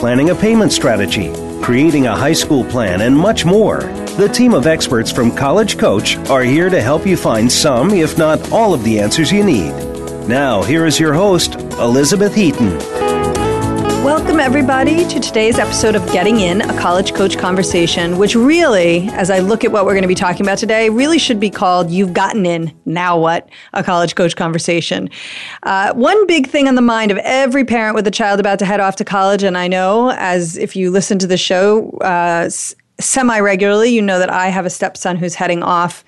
planning a payment strategy, creating a high school plan, and much more. The team of experts from College Coach are here to help you find some, if not all, of the answers you need. Now, here is your host, Elizabeth Heaton. Welcome, everybody, to today's episode of Getting In, a college coach conversation, which really, as I look at what we're going to be talking about today, really should be called You've Gotten In, Now What? A College Coach Conversation. Uh, one big thing on the mind of every parent with a child about to head off to college, and I know as if you listen to the show uh, semi regularly, you know that I have a stepson who's heading off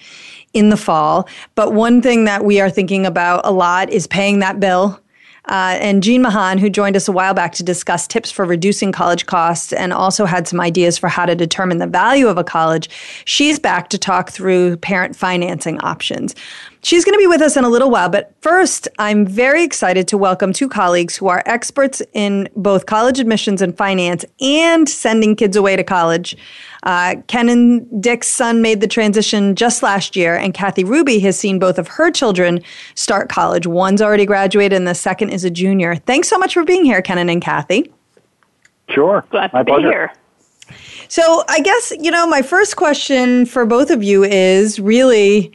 in the fall. But one thing that we are thinking about a lot is paying that bill uh, and Jeanne Mahan, who joined us a while back to discuss tips for reducing college costs and also had some ideas for how to determine the value of a college, she's back to talk through parent financing options. She's going to be with us in a little while, but first, I'm very excited to welcome two colleagues who are experts in both college admissions and finance and sending kids away to college. Uh, Kennon Dick's son made the transition just last year, and Kathy Ruby has seen both of her children start college. One's already graduated, and the second is a junior. Thanks so much for being here, Ken and Kathy. Sure. Glad My to be here. So, I guess, you know, my first question for both of you is really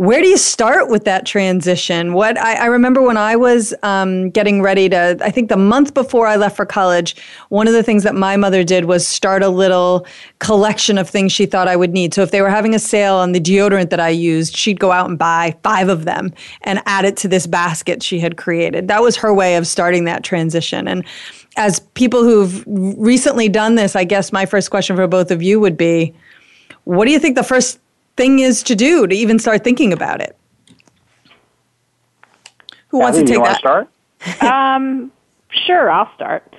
where do you start with that transition? What I, I remember when I was um, getting ready to, I think the month before I left for college, one of the things that my mother did was start a little collection of things she thought I would need. So if they were having a sale on the deodorant that I used, she'd go out and buy five of them and add it to this basket she had created. That was her way of starting that transition. And as people who've recently done this, I guess my first question for both of you would be, what do you think the first thing is to do to even start thinking about it? Who wants to take want that? to start? Um, sure, I'll start.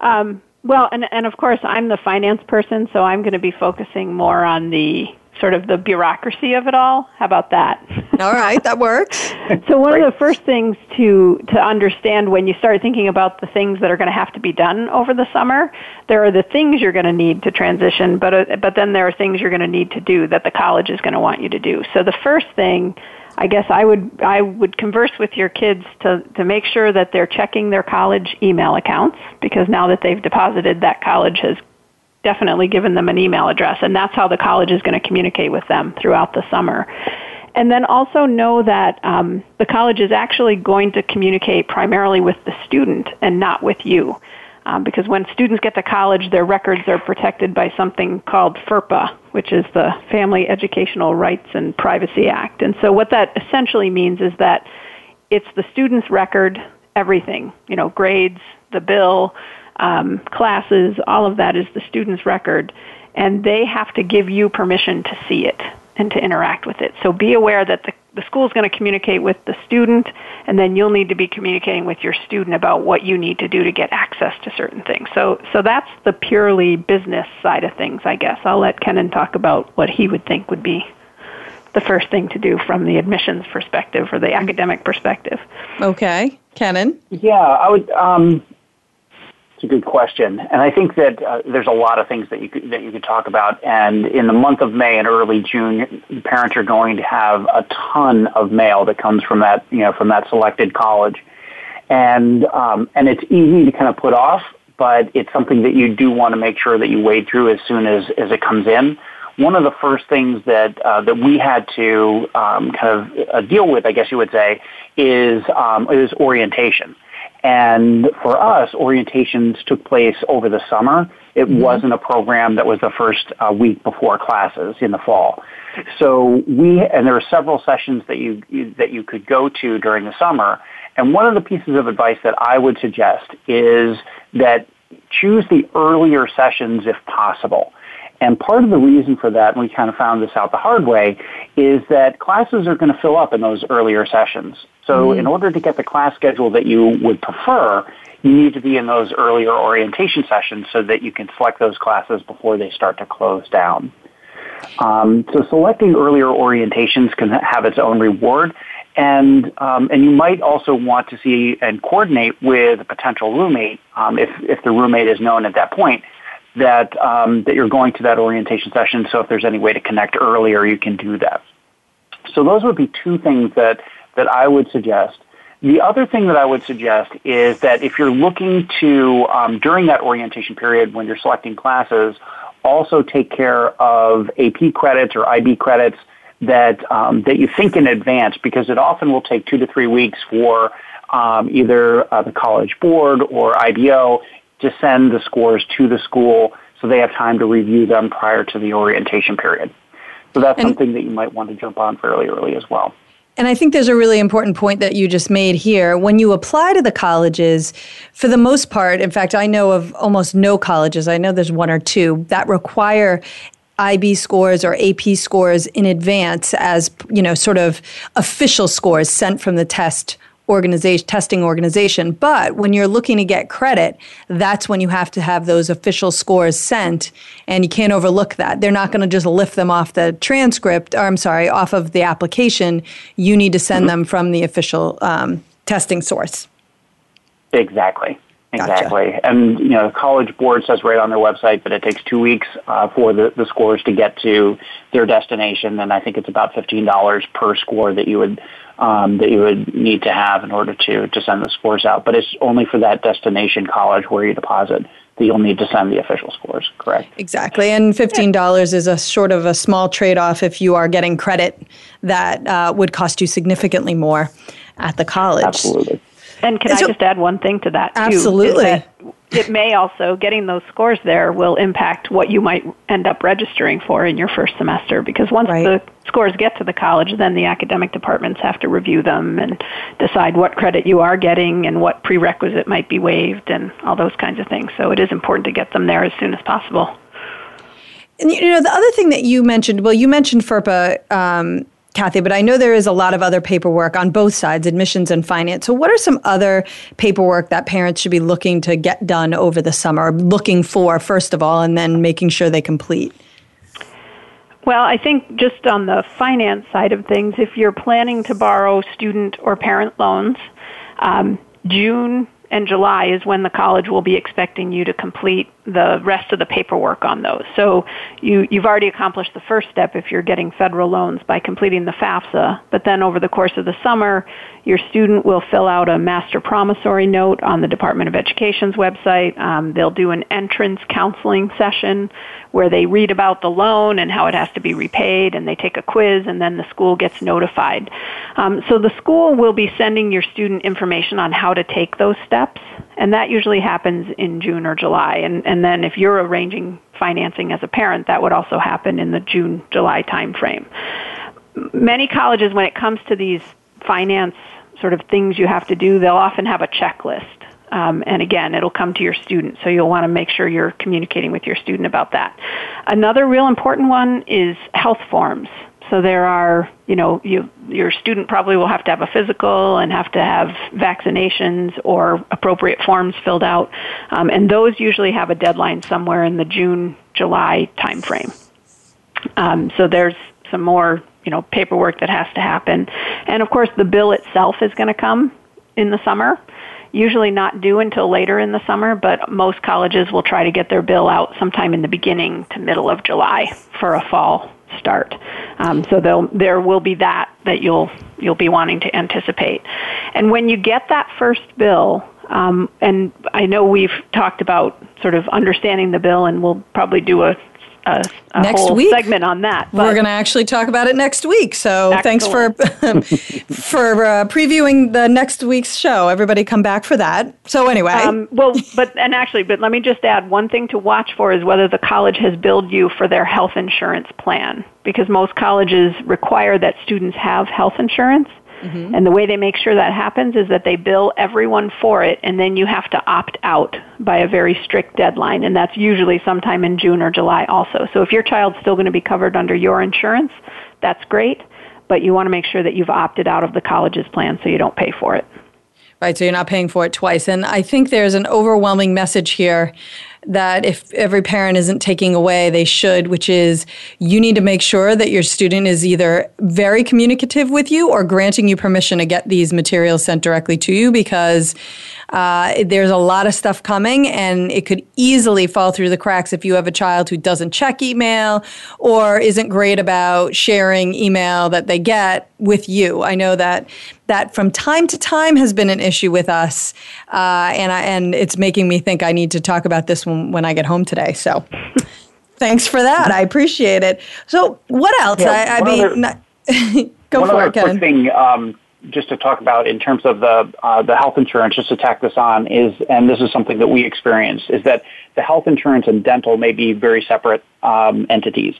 Um, well, and, and of course, I'm the finance person, so I'm going to be focusing more on the sort of the bureaucracy of it all. How about that? All right, that works. So one of the first things to to understand when you start thinking about the things that are going to have to be done over the summer, there are the things you're going to need to transition, but uh, but then there are things you're going to need to do that the college is going to want you to do. So the first thing, I guess I would I would converse with your kids to to make sure that they're checking their college email accounts because now that they've deposited, that college has definitely given them an email address, and that's how the college is going to communicate with them throughout the summer. And then also know that um, the college is actually going to communicate primarily with the student and not with you. Um, because when students get to college, their records are protected by something called FERPA, which is the Family Educational Rights and Privacy Act. And so what that essentially means is that it's the student's record, everything, you know, grades, the bill, um, classes, all of that is the student's record, and they have to give you permission to see it and to interact with it. So be aware that the, the school is going to communicate with the student, and then you'll need to be communicating with your student about what you need to do to get access to certain things. So, so that's the purely business side of things, I guess. I'll let Kennon talk about what he would think would be the first thing to do from the admissions perspective or the academic perspective. Okay, Kennon. Yeah, I would. Um, it's a good question, and I think that uh, there's a lot of things that you could, that you could talk about. And in the month of May and early June, parents are going to have a ton of mail that comes from that you know from that selected college, and um, and it's easy to kind of put off, but it's something that you do want to make sure that you wade through as soon as as it comes in. One of the first things that uh, that we had to um, kind of uh, deal with, I guess you would say, is um, is orientation. And for us, orientations took place over the summer. It wasn't a program that was the first uh, week before classes in the fall. So we, and there are several sessions that you, you, that you could go to during the summer. And one of the pieces of advice that I would suggest is that choose the earlier sessions if possible. And part of the reason for that, and we kind of found this out the hard way, is that classes are going to fill up in those earlier sessions. So mm-hmm. in order to get the class schedule that you would prefer, you need to be in those earlier orientation sessions so that you can select those classes before they start to close down. Um, so selecting earlier orientations can have its own reward, and um, and you might also want to see and coordinate with a potential roommate um, if if the roommate is known at that point that um, that you're going to that orientation session. So if there's any way to connect earlier, you can do that. So those would be two things that that I would suggest. The other thing that I would suggest is that if you're looking to um, during that orientation period when you're selecting classes, also take care of AP credits or IB credits that um, that you think in advance because it often will take two to three weeks for um, either uh, the college board or IBO to send the scores to the school so they have time to review them prior to the orientation period. So that's and, something that you might want to jump on fairly early as well. And I think there's a really important point that you just made here. When you apply to the colleges, for the most part, in fact, I know of almost no colleges, I know there's one or two, that require IB scores or AP scores in advance as, you know, sort of official scores sent from the test organization testing organization but when you're looking to get credit that's when you have to have those official scores sent and you can't overlook that they're not going to just lift them off the transcript or i'm sorry off of the application you need to send mm-hmm. them from the official um, testing source exactly Exactly. Gotcha. And, you know, College Board says right on their website that it takes two weeks uh, for the, the scores to get to their destination. And I think it's about $15 per score that you would um, that you would need to have in order to, to send the scores out. But it's only for that destination college where you deposit that you'll need to send the official scores, correct? Exactly. And $15 is a sort of a small trade off if you are getting credit that uh, would cost you significantly more at the college. Absolutely. And can so, I just add one thing to that too? Absolutely it may also getting those scores there will impact what you might end up registering for in your first semester because once right. the scores get to the college then the academic departments have to review them and decide what credit you are getting and what prerequisite might be waived and all those kinds of things so it is important to get them there as soon as possible and you know the other thing that you mentioned well you mentioned FERPA um, Kathy, but I know there is a lot of other paperwork on both sides, admissions and finance. So, what are some other paperwork that parents should be looking to get done over the summer, looking for, first of all, and then making sure they complete? Well, I think just on the finance side of things, if you're planning to borrow student or parent loans, um, June and July is when the college will be expecting you to complete the rest of the paperwork on those. So you, you've already accomplished the first step if you're getting federal loans by completing the FAFSA, but then over the course of the summer, your student will fill out a master promissory note on the Department of Education's website. Um, they'll do an entrance counseling session where they read about the loan and how it has to be repaid, and they take a quiz, and then the school gets notified. Um, so the school will be sending your student information on how to take those steps, and that usually happens in June or July. And, and then if you're arranging financing as a parent, that would also happen in the June July timeframe. Many colleges, when it comes to these finance sort of things you have to do, they'll often have a checklist. Um, and again, it'll come to your student, so you'll want to make sure you're communicating with your student about that. Another real important one is health forms. So there are, you know, you, your student probably will have to have a physical and have to have vaccinations or appropriate forms filled out, um, and those usually have a deadline somewhere in the June July timeframe. Um, so there's some more, you know, paperwork that has to happen, and of course the bill itself is going to come in the summer. Usually not due until later in the summer, but most colleges will try to get their bill out sometime in the beginning to middle of July for a fall start. Um, so there there will be that that you'll you'll be wanting to anticipate. And when you get that first bill, um, and I know we've talked about sort of understanding the bill, and we'll probably do a a, a next week. segment on that. We're going to actually talk about it next week. So excellent. thanks for for uh, previewing the next week's show. Everybody, come back for that. So anyway, um, well, but and actually, but let me just add one thing to watch for is whether the college has billed you for their health insurance plan because most colleges require that students have health insurance. Mm-hmm. And the way they make sure that happens is that they bill everyone for it, and then you have to opt out by a very strict deadline, and that's usually sometime in June or July also. So if your child's still going to be covered under your insurance, that's great, but you want to make sure that you've opted out of the college's plan so you don't pay for it. Right, so you're not paying for it twice. And I think there's an overwhelming message here that if every parent isn't taking away, they should, which is you need to make sure that your student is either very communicative with you or granting you permission to get these materials sent directly to you because uh, there's a lot of stuff coming and it could easily fall through the cracks if you have a child who doesn't check email or isn't great about sharing email that they get with you. I know that that from time to time has been an issue with us, uh, and I, and it's making me think I need to talk about this when when I get home today. So. Thanks for that. I appreciate it. So, what else? Yeah, I, I mean, other, not, go for it. Quick thing, um, just to talk about in terms of the uh, the health insurance, just to tack this on is, and this is something that we experience, is that the health insurance and dental may be very separate um, entities,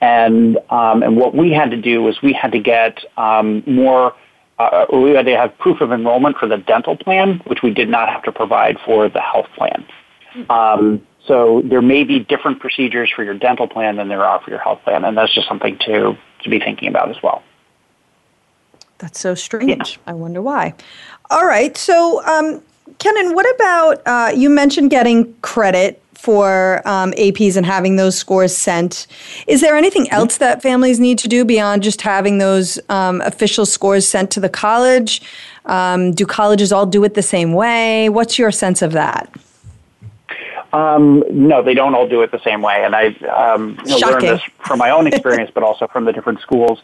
and um, and what we had to do was we had to get um, more. Uh, we had to have proof of enrollment for the dental plan, which we did not have to provide for the health plan. Um, so there may be different procedures for your dental plan than there are for your health plan, and that's just something to to be thinking about as well. That's so strange. Yeah. I wonder why. All right. So, um, Kennon, what about uh, you mentioned getting credit for um, APs and having those scores sent. Is there anything else that families need to do beyond just having those um, official scores sent to the college? Um, do colleges all do it the same way? What's your sense of that? Um, no, they don't all do it the same way, and I um, you know, learned this from my own experience, but also from the different schools.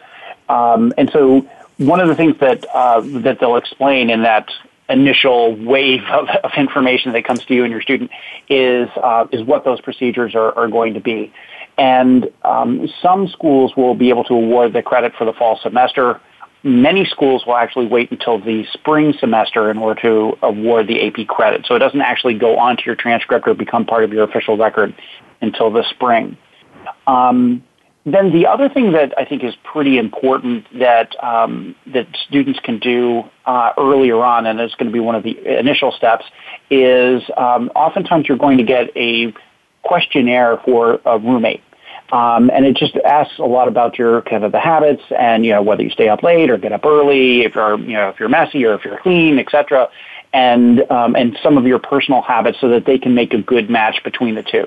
Um, and so, one of the things that uh, that they'll explain in that initial wave of, of, information that comes to you and your student is uh, is what those procedures are, are going to be. And um, some schools will be able to award the credit for the fall semester. Many schools will actually wait until the spring semester in order to award the AP credit. So it doesn't actually go onto your transcript or become part of your official record until the spring. Um, then the other thing that I think is pretty important that um, that students can do uh, earlier on, and it's going to be one of the initial steps, is um, oftentimes you're going to get a questionnaire for a roommate. Um, and it just asks a lot about your kind of the habits and you know whether you stay up late or get up early, if you're you know if you're messy or if you're clean, etc. And um, and some of your personal habits so that they can make a good match between the two.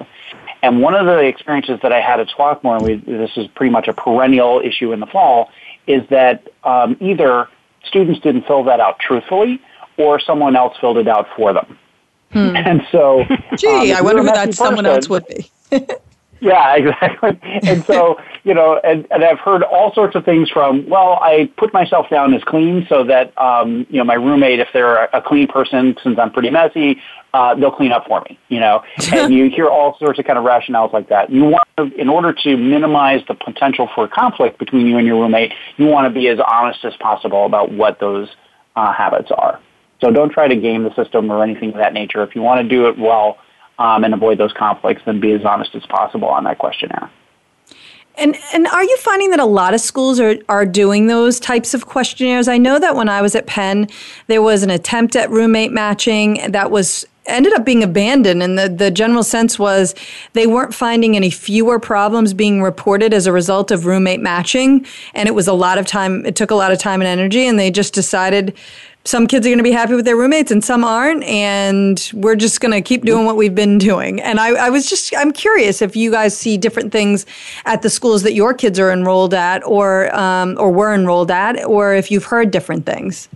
And one of the experiences that I had at Swarthmore, and we, this is pretty much a perennial issue in the fall, is that um, either students didn't fill that out truthfully or someone else filled it out for them. Hmm. And so, gee, um, I wonder who that person, someone else would be. Yeah, exactly. And so, you know, and, and I've heard all sorts of things from, well, I put myself down as clean so that, um, you know, my roommate, if they're a clean person, since I'm pretty messy, uh, they'll clean up for me, you know, and you hear all sorts of kind of rationales like that. You want to, in order to minimize the potential for conflict between you and your roommate, you want to be as honest as possible about what those uh, habits are. So don't try to game the system or anything of that nature. If you want to do it well, um, and avoid those conflicts, and be as honest as possible on that questionnaire. And and are you finding that a lot of schools are are doing those types of questionnaires? I know that when I was at Penn, there was an attempt at roommate matching that was ended up being abandoned and the, the general sense was they weren't finding any fewer problems being reported as a result of roommate matching and it was a lot of time it took a lot of time and energy and they just decided some kids are going to be happy with their roommates and some aren't and we're just going to keep doing what we've been doing. And I, I, was just i'm curious if you guys see different things at the schools that your kids are enrolled at or um, or were enrolled at or if you've heard different things.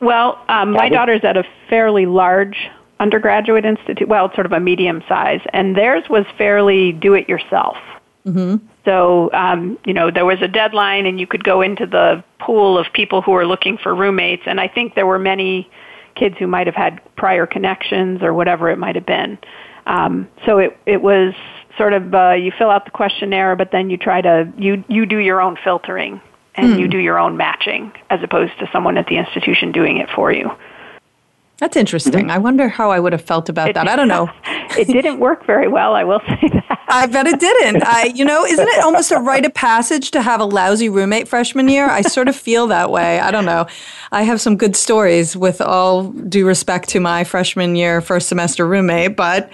Well um, my daughter's at a fairly large undergraduate institute well it's sort of a medium size and theirs was fairly do it yourself mm-hmm. So, um, you know, there was a deadline and you could go into the pool of people who were looking for roommates. And I think there were many kids who might have had prior connections or whatever it might have been. Um, so it, it was sort of, uh, you fill out the questionnaire, but then you try to, you, you do your own filtering and mm. you do your own matching as opposed to someone at the institution doing it for you. That's interesting. Mm-hmm. I wonder how I would have felt about it, that. I don't know. it didn't work very well, I will say that. I bet it didn't. I, you know, isn't it almost a rite of passage to have a lousy roommate freshman year? I sort of feel that way. I don't know. I have some good stories with all due respect to my freshman year first semester roommate, but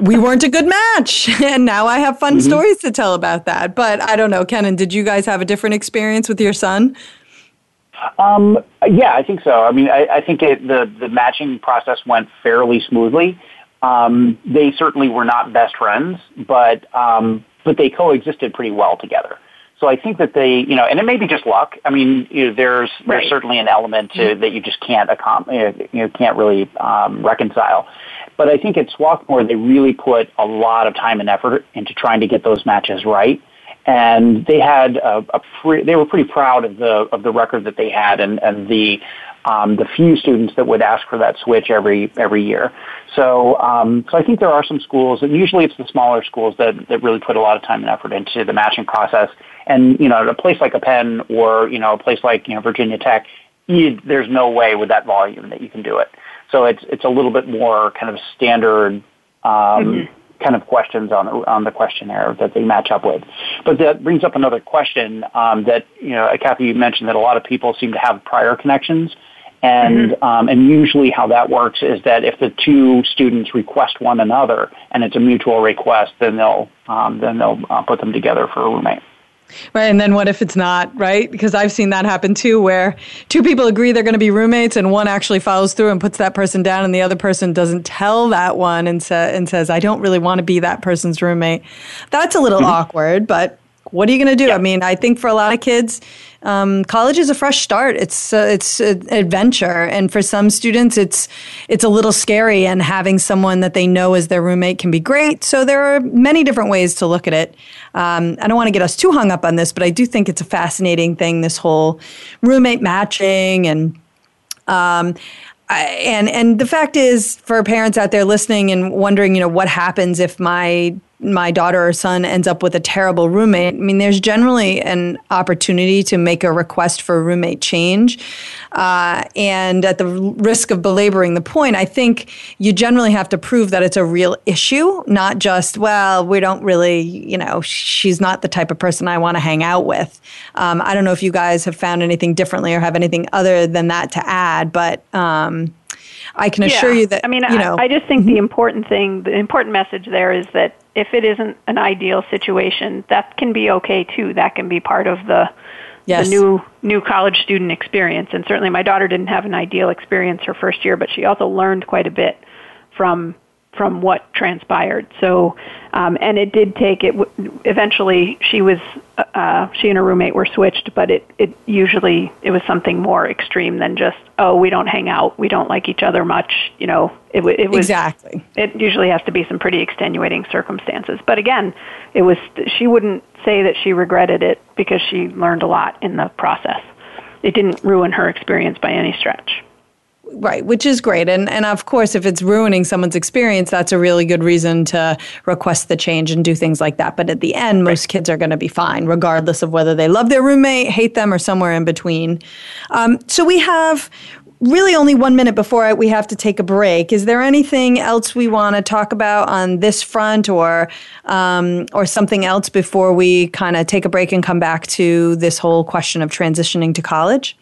we weren't a good match. And now I have fun mm-hmm. stories to tell about that. But I don't know, Kennon, did you guys have a different experience with your son? Um, yeah, I think so. I mean, I, I think it, the the matching process went fairly smoothly. Um, they certainly were not best friends, but um, but they coexisted pretty well together. So I think that they, you know, and it may be just luck. I mean, you know, there's right. there's certainly an element to mm-hmm. that you just can't accom- you know, can't really um, reconcile. But I think at Swarthmore they really put a lot of time and effort into trying to get those matches right and they had a, a pre, they were pretty proud of the of the record that they had and and the um, the few students that would ask for that switch every every year. So um, so I think there are some schools, and usually it's the smaller schools that that really put a lot of time and effort into the matching process. And you know, at a place like a Penn or you know a place like you know Virginia Tech, you, there's no way with that volume that you can do it. So it's it's a little bit more kind of standard. Um, mm-hmm kind of questions on on the questionnaire that they match up with. But that brings up another question um, that you know, Kathy, you mentioned that a lot of people seem to have prior connections. And mm-hmm. um, and usually how that works is that if the two students request one another and it's a mutual request, then they'll um, then they'll uh, put them together for a roommate. Right. And then what if it's not, right? Because I've seen that happen too, where two people agree they're going to be roommates and one actually follows through and puts that person down and the other person doesn't tell that one and, sa- and says, I don't really want to be that person's roommate. That's a little mm-hmm. awkward, but what are you going to do? Yeah. I mean, I think for a lot of kids, um, college is a fresh start. It's uh, it's an adventure, and for some students, it's it's a little scary. And having someone that they know as their roommate can be great. So there are many different ways to look at it. Um, I don't want to get us too hung up on this, but I do think it's a fascinating thing. This whole roommate matching and. Um, and and the fact is, for parents out there listening and wondering, you know, what happens if my my daughter or son ends up with a terrible roommate, I mean, there's generally an opportunity to make a request for a roommate change. Uh, and at the risk of belaboring the point, I think you generally have to prove that it's a real issue, not just, well, we don't really, you know, she's not the type of person I want to hang out with. Um, I don't know if you guys have found anything differently or have anything other than that to add, but. Um, I can assure yeah. you that I mean, you know, I, I just think mm-hmm. the important thing, the important message there is that if it isn't an ideal situation, that can be okay too. That can be part of the yes. the new new college student experience. And certainly, my daughter didn't have an ideal experience her first year, but she also learned quite a bit from from what transpired. So, um, and it did take it. W- Eventually, she was uh, she and her roommate were switched, but it it usually it was something more extreme than just oh we don't hang out, we don't like each other much. You know, it, it was exactly. It usually has to be some pretty extenuating circumstances. But again, it was she wouldn't say that she regretted it because she learned a lot in the process. It didn't ruin her experience by any stretch. Right, which is great. And and of course if it's ruining someone's experience, that's a really good reason to request the change and do things like that. But at the end, most right. kids are going to be fine, regardless of whether they love their roommate, hate them, or somewhere in between. Um, so we have really only one minute before we have to take a break. Is there anything else we want to talk about on this front, or um, or something else before we kind of take a break and come back to this whole question of transitioning to college?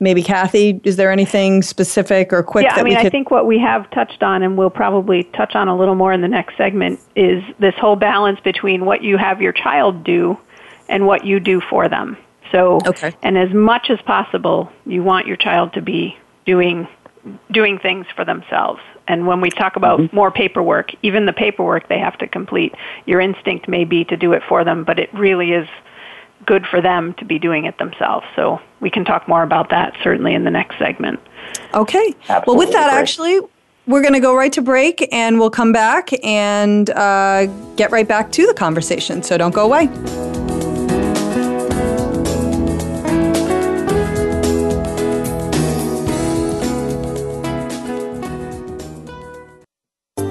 Maybe Kathy, is there anything specific or quick? Yeah, I mean, could... I think what we have touched on, and we'll probably touch on a little more in the next segment, is this whole balance between what you have your child do and what you do for them. So, okay. and as much as possible, you want your child to be doing doing things for themselves. And when we talk about mm-hmm. more paperwork, even the paperwork they have to complete, your instinct may be to do it for them, but it really is good for them to be doing it themselves. So we can talk more about that certainly in the next segment. Okay. Absolutely well, with that, actually, we're going to go right to break and we'll come back and uh, get right back to the conversation. So don't go away.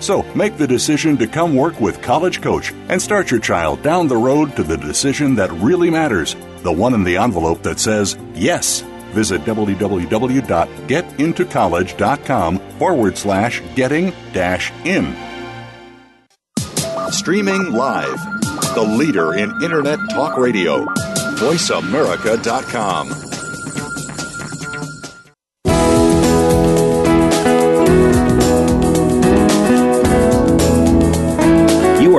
So make the decision to come work with College Coach and start your child down the road to the decision that really matters, the one in the envelope that says yes. Visit www.getintocollege.com forward slash getting dash in. Streaming live, the leader in Internet Talk Radio, voiceamerica.com.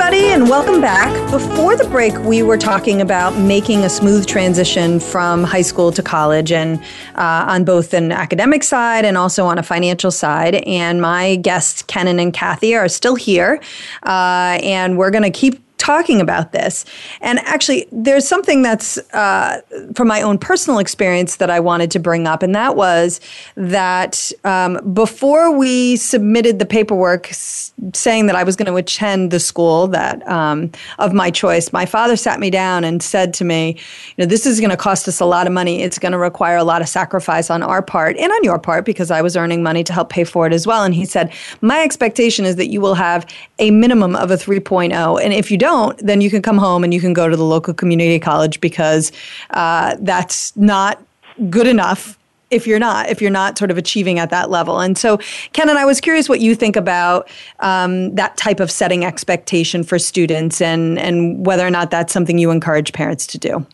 Everybody, and welcome back. Before the break, we were talking about making a smooth transition from high school to college, and uh, on both an academic side and also on a financial side. And my guests, Kennon and Kathy, are still here, uh, and we're going to keep talking about this. And actually, there's something that's uh, from my own personal experience that I wanted to bring up, and that was that um, before we submitted the paperwork s- saying that I was going to attend the school that um, of my choice, my father sat me down and said to me, "You know, this is going to cost us a lot of money. It's going to require a lot of sacrifice on our part and on your part because I was earning money to help pay for it as well." And he said, "My expectation is that you will have a minimum of a 3.0, and if you don't." Don't, then you can come home and you can go to the local community college because uh, that's not good enough if you're not if you're not sort of achieving at that level. And so ken and i was curious what you think about um, that type of setting expectation for students and and whether or not that's something you encourage parents to do.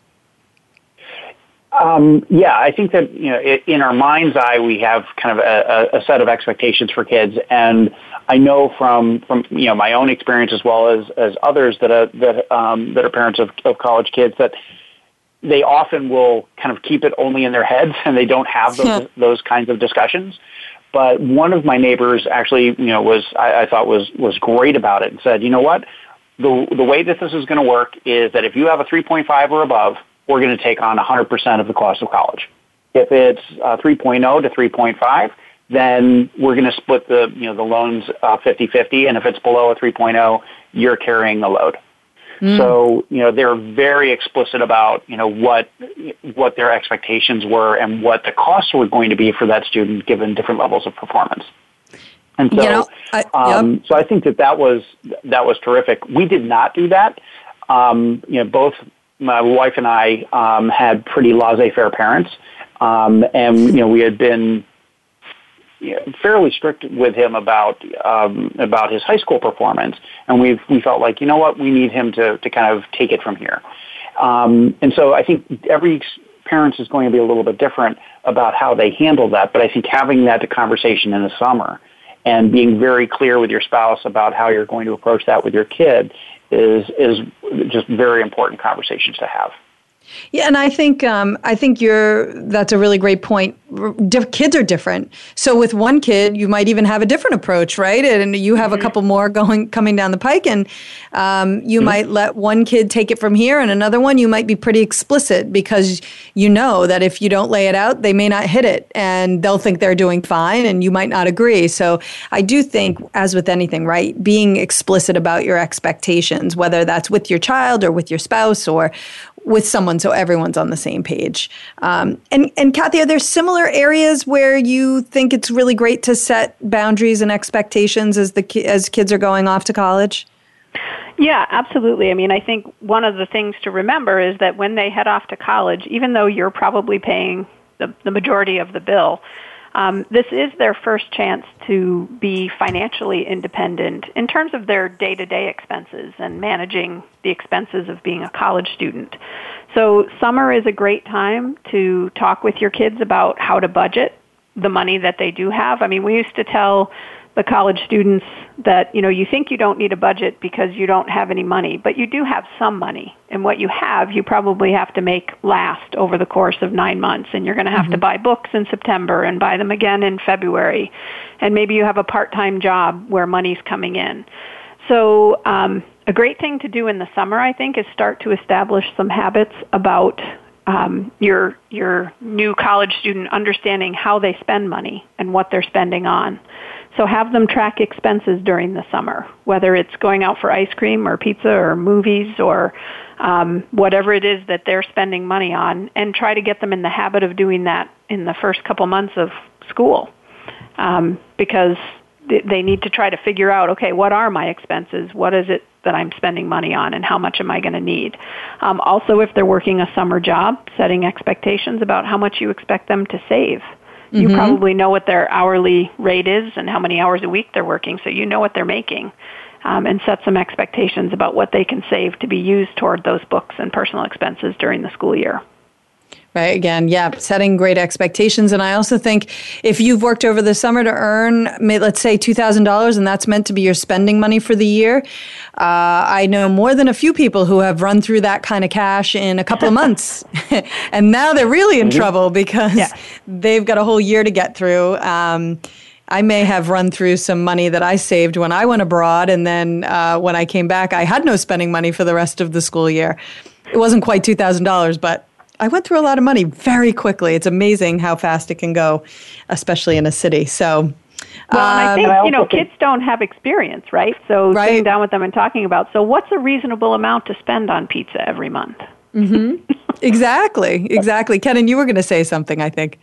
Um, yeah, I think that you know, in our mind's eye, we have kind of a, a, set of expectations for kids, and I know from from you know my own experience as well as as others that are that um, that are parents of, of college kids that they often will kind of keep it only in their heads, and they don't have those yeah. those kinds of discussions. But one of my neighbors actually, you know, was I, I thought was was great about it and said, you know what, the the way that this is going to work is that if you have a 3.5 or above we're going to take on 100% of the cost of college. If it's uh, 3.0 to 3.5, then we're going to split the you know the loans uh, 50-50, and if it's below a 3.0, you're carrying the load. Mm. So you know they're very explicit about you know what what their expectations were and what the costs were going to be for that student given different levels of performance. And so, you know, I, um, yep. so I think that that was that was terrific. We did not do that. Um, you know, both my wife and I um, had pretty laissez-faire parents, um, and you know we had been fairly strict with him about um, about his high school performance, and we we felt like you know what we need him to to kind of take it from here, um, and so I think every parent is going to be a little bit different about how they handle that, but I think having that conversation in the summer and being very clear with your spouse about how you're going to approach that with your kid is is just very important conversations to have. Yeah, and I think um, I think you're that's a really great point. kids are different, so with one kid, you might even have a different approach, right? And you have mm-hmm. a couple more going coming down the pike, and um, you mm-hmm. might let one kid take it from here, and another one you might be pretty explicit because you know that if you don't lay it out, they may not hit it, and they'll think they're doing fine, and you might not agree. So I do think, as with anything, right, being explicit about your expectations, whether that's with your child or with your spouse or with someone so everyone's on the same page. Um, and and Kathy, are there similar areas where you think it's really great to set boundaries and expectations as the as kids are going off to college? Yeah, absolutely. I mean, I think one of the things to remember is that when they head off to college, even though you're probably paying the, the majority of the bill, um, this is their first chance to be financially independent in terms of their day to day expenses and managing the expenses of being a college student. So, summer is a great time to talk with your kids about how to budget the money that they do have. I mean, we used to tell the college students that you know you think you don't need a budget because you don't have any money but you do have some money. And what you have you probably have to make last over the course of 9 months. And you're going to have mm-hmm. to buy books in September and buy them again in February. And maybe you have a part-time job where money's coming in. So um, a great thing to do in the summer I think is start to establish some habits about um, your your new college student understanding how they spend money and what they're spending on so have them track expenses during the summer, whether it's going out for ice cream or pizza or movies or um, whatever it is that they're spending money on, and try to get them in the habit of doing that in the first couple months of school, um, because they need to try to figure out, okay, what are my expenses? What is it that I'm spending money on, and how much am I going to need? Um, also, if they're working a summer job, setting expectations about how much you expect them to save. You mm-hmm. probably know what their hourly rate is and how many hours a week they're working, so you know what they're making. Um, and set some expectations about what they can save to be used toward those books and personal expenses during the school year. Right. Again, yeah, setting great expectations. And I also think if you've worked over the summer to earn, let's say $2,000, and that's meant to be your spending money for the year, uh, I know more than a few people who have run through that kind of cash in a couple of months. and now they're really in mm-hmm. trouble because yeah. they've got a whole year to get through. Um, I may have run through some money that I saved when I went abroad, and then uh, when I came back, I had no spending money for the rest of the school year. It wasn't quite $2,000, but I went through a lot of money very quickly. It's amazing how fast it can go, especially in a city. So, well, and I um, think you know kids don't have experience, right? So right. sitting down with them and talking about so what's a reasonable amount to spend on pizza every month? Mm-hmm. exactly, exactly. Ken, you were going to say something, I think.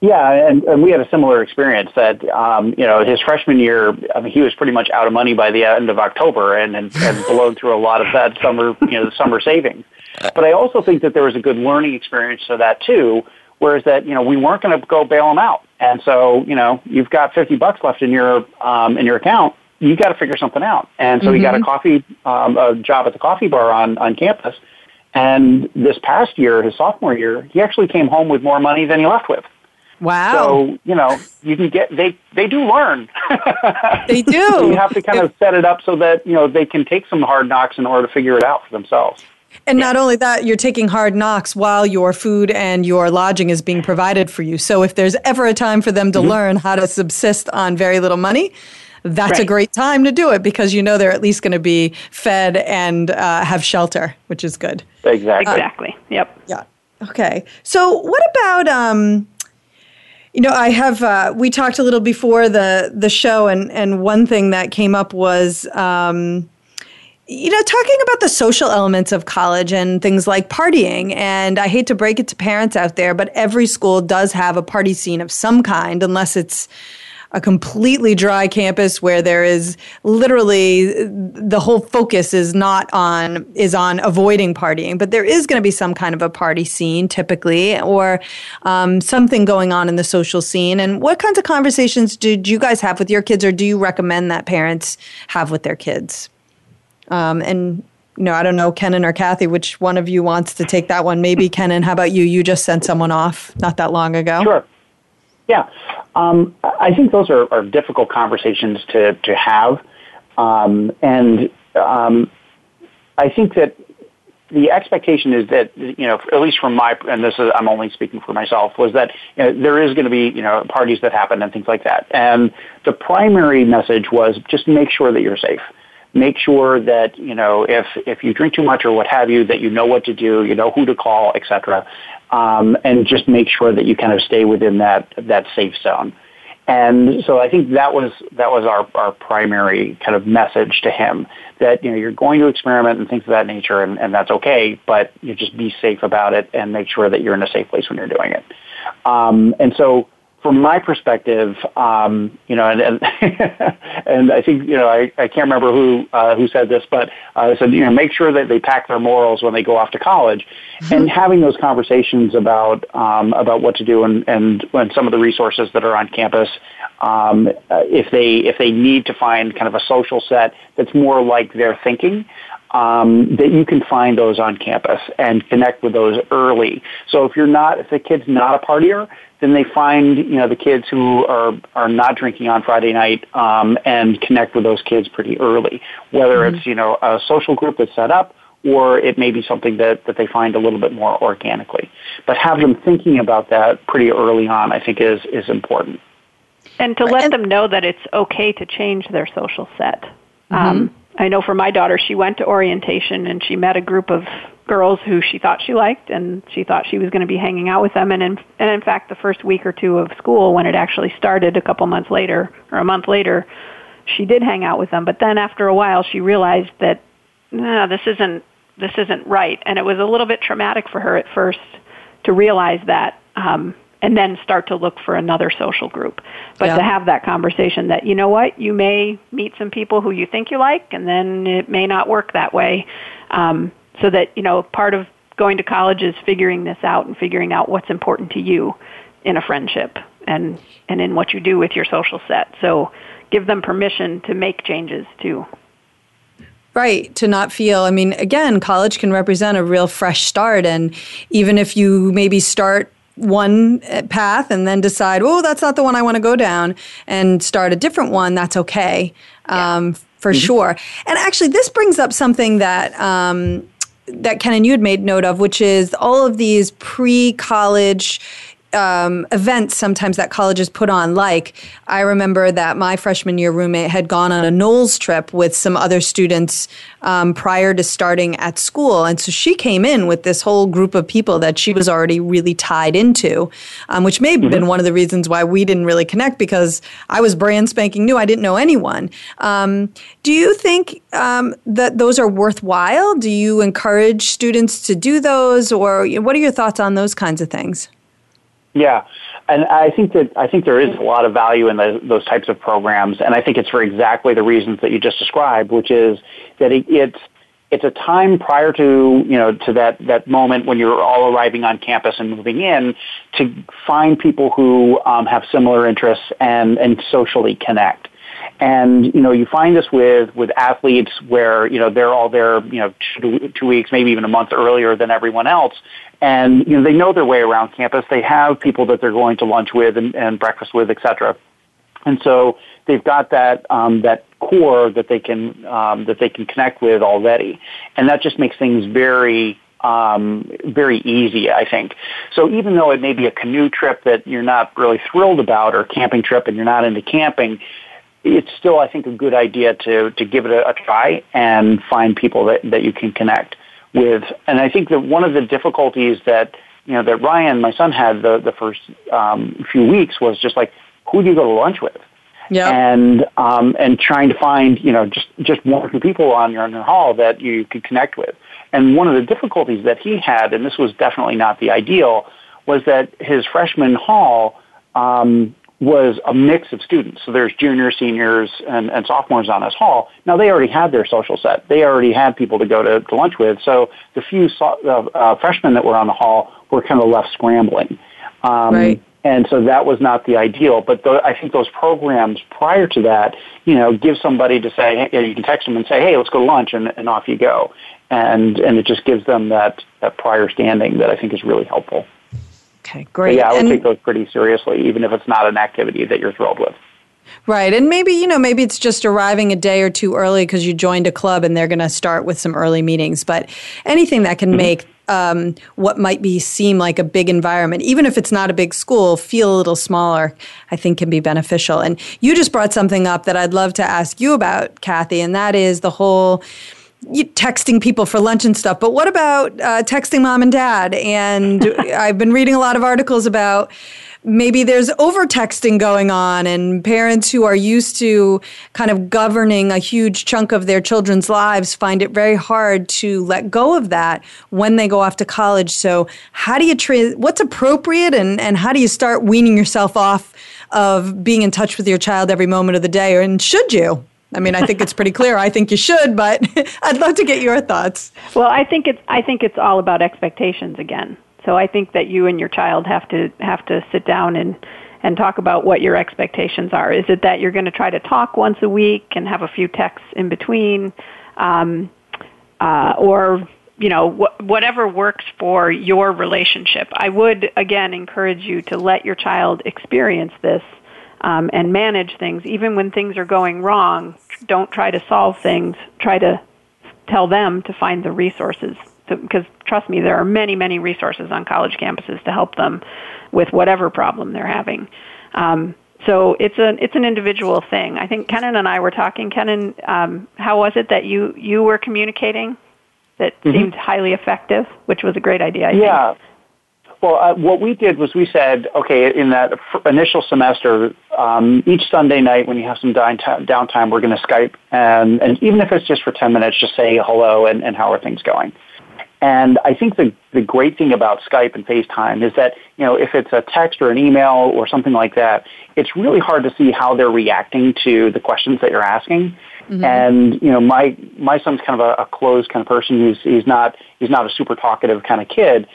Yeah, and, and we had a similar experience that, um, you know, his freshman year, I mean, he was pretty much out of money by the end of October and, and, and blown through a lot of that summer, you know, the summer savings. But I also think that there was a good learning experience to that too, whereas that, you know, we weren't going to go bail him out. And so, you know, you've got 50 bucks left in your, um, in your account. you've got to figure something out. And so mm-hmm. he got a coffee, um, a job at the coffee bar on, on campus. And this past year, his sophomore year, he actually came home with more money than he left with. Wow. So, you know, you can get, they, they do learn. they do. you have to kind of set it up so that, you know, they can take some hard knocks in order to figure it out for themselves. And not only that, you're taking hard knocks while your food and your lodging is being provided for you. So if there's ever a time for them to mm-hmm. learn how to subsist on very little money, that's right. a great time to do it because you know they're at least going to be fed and uh, have shelter, which is good. Exactly. Uh, exactly. Yep. Yeah. Okay. So what about um, you know, I have. Uh, we talked a little before the the show, and and one thing that came up was. Um, you know, talking about the social elements of college and things like partying. And I hate to break it to parents out there, but every school does have a party scene of some kind, unless it's a completely dry campus where there is literally the whole focus is not on is on avoiding partying but there is going to be some kind of a party scene typically or um, something going on in the social scene and what kinds of conversations did you guys have with your kids or do you recommend that parents have with their kids um, and you know, I don't know, Kennon or Kathy, which one of you wants to take that one? Maybe Kennon. How about you? You just sent someone off not that long ago. Sure. Yeah, um, I think those are, are, difficult conversations to to have, um, and um, I think that the expectation is that you know, at least from my and this is I'm only speaking for myself, was that you know, there is going to be you know parties that happen and things like that, and the primary message was just make sure that you're safe make sure that you know if if you drink too much or what have you that you know what to do you know who to call etc um, and just make sure that you kind of stay within that that safe zone. And so I think that was that was our, our primary kind of message to him that you know you're going to experiment and things of that nature and, and that's okay but you just be safe about it and make sure that you're in a safe place when you're doing it. Um, and so from my perspective, um, you know, and and, and I think you know I, I can't remember who uh, who said this, but uh, said you know make sure that they pack their morals when they go off to college, mm-hmm. and having those conversations about um, about what to do and and when some of the resources that are on campus, um, uh, if they if they need to find kind of a social set that's more like their thinking, um, that you can find those on campus and connect with those early. So if you're not, if the kid's not a partier, then they find you know the kids who are are not drinking on Friday night um, and connect with those kids pretty early. Whether mm-hmm. it's you know a social group that's set up or it may be something that, that they find a little bit more organically. But have them thinking about that pretty early on, I think, is is important. And to let them know that it's okay to change their social set. Mm-hmm. Um, I know for my daughter, she went to orientation and she met a group of girls who she thought she liked and she thought she was going to be hanging out with them. And in and in fact the first week or two of school when it actually started a couple months later or a month later she did hang out with them. But then after a while she realized that no this isn't this isn't right. And it was a little bit traumatic for her at first to realize that um and then start to look for another social group. But yeah. to have that conversation that, you know what, you may meet some people who you think you like, and then it may not work that way. Um, so that you know part of going to college is figuring this out and figuring out what's important to you in a friendship and and in what you do with your social set so give them permission to make changes too Right, to not feel, I mean, again, college can represent a real fresh start. And even if you maybe start one path and then decide, oh, that's not the one I want to go down, and start a different one, that's okay um, yeah. for mm-hmm. sure. And actually, this brings up something that. Um, that Ken and you had made note of, which is all of these pre college um, events sometimes that colleges put on. Like, I remember that my freshman year roommate had gone on a NOLS trip with some other students um, prior to starting at school. And so she came in with this whole group of people that she was already really tied into, um, which may have mm-hmm. been one of the reasons why we didn't really connect because I was brand spanking new. I didn't know anyone. Um, do you think um, that those are worthwhile? Do you encourage students to do those? Or what are your thoughts on those kinds of things? Yeah, and I think that I think there is a lot of value in the, those types of programs, and I think it's for exactly the reasons that you just described, which is that it, it's it's a time prior to you know to that that moment when you're all arriving on campus and moving in to find people who um, have similar interests and and socially connect. And you know, you find this with with athletes where you know they're all there, you know, two, two weeks, maybe even a month earlier than everyone else, and you know they know their way around campus. They have people that they're going to lunch with and, and breakfast with, et cetera. And so they've got that um, that core that they can um, that they can connect with already, and that just makes things very um, very easy, I think. So even though it may be a canoe trip that you're not really thrilled about, or camping trip and you're not into camping, it's still, I think, a good idea to to give it a, a try and find people that that you can connect with. And I think that one of the difficulties that you know that Ryan, my son, had the the first um, few weeks was just like, who do you go to lunch with? Yeah. And um, and trying to find you know just just one or two people on your, on your hall that you could connect with. And one of the difficulties that he had, and this was definitely not the ideal, was that his freshman hall um, was a mix of students. So there's juniors, seniors, and, and sophomores on this hall. Now they already had their social set. They already had people to go to, to lunch with. So the few so, uh, uh, freshmen that were on the hall were kind of left scrambling. Um, right. And so that was not the ideal. But the, I think those programs prior to that, you know, give somebody to say, hey, you can text them and say, hey, let's go to lunch, and, and off you go. And, and it just gives them that, that prior standing that I think is really helpful. Okay, great. yeah, I would and, take those pretty seriously, even if it's not an activity that you're thrilled with. Right. And maybe, you know, maybe it's just arriving a day or two early because you joined a club and they're going to start with some early meetings. But anything that can mm-hmm. make um, what might be seem like a big environment, even if it's not a big school, feel a little smaller, I think can be beneficial. And you just brought something up that I'd love to ask you about, Kathy, and that is the whole texting people for lunch and stuff, but what about uh, texting mom and dad? And I've been reading a lot of articles about maybe there's over texting going on and parents who are used to kind of governing a huge chunk of their children's lives find it very hard to let go of that when they go off to college. So how do you tra- what's appropriate and, and how do you start weaning yourself off of being in touch with your child every moment of the day? And should you I mean, I think it's pretty clear. I think you should, but I'd love to get your thoughts. Well, I think it's I think it's all about expectations again. So I think that you and your child have to have to sit down and and talk about what your expectations are. Is it that you're going to try to talk once a week and have a few texts in between, um, uh, or you know wh- whatever works for your relationship? I would again encourage you to let your child experience this um, and manage things, even when things are going wrong. Don't try to solve things. Try to tell them to find the resources because trust me, there are many, many resources on college campuses to help them with whatever problem they're having. Um, so it's an it's an individual thing. I think Kennon and I were talking. Kennon, um, how was it that you you were communicating that mm-hmm. seemed highly effective, which was a great idea. I yeah. Think. Well, uh, what we did was we said, okay, in that f- initial semester, um, each Sunday night when you have some downtime, we're going to Skype, and, and even if it's just for 10 minutes, just say hello and, and how are things going. And I think the, the great thing about Skype and FaceTime is that, you know, if it's a text or an email or something like that, it's really hard to see how they're reacting to the questions that you're asking. Mm-hmm. And, you know, my, my son's kind of a, a closed kind of person. He's, he's not, he's not a super talkative kind of kid.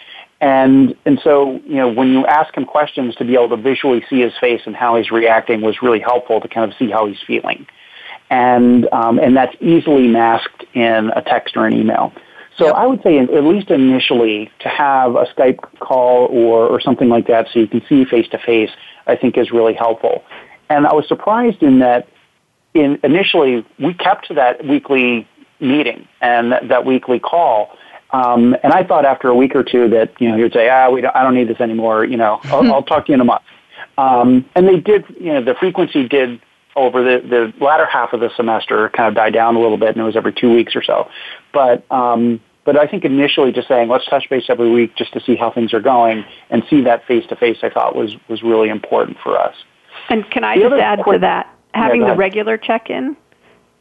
And, and so, you know, when you ask him questions to be able to visually see his face and how he's reacting was really helpful to kind of see how he's feeling. And, um, and that's easily masked in a text or an email. So. I would say, at least initially, to have a Skype call or, or something like that so you can see face to face, I think is really helpful. And I was surprised in that in initially we kept to that weekly meeting and that, that weekly call. Um, and I thought after a week or two that you know he would say, ah, we don't, I don't need this anymore. You know, I'll, I'll talk to you in a month. Um, and they did. You know, the frequency did over the, the latter half of the semester kind of died down a little bit and it was every two weeks or so. But, um, but I think initially just saying, let's touch base every week just to see how things are going and see that face to face I thought was, was really important for us. And can I the just add quick, to that, having yeah, the regular check-in,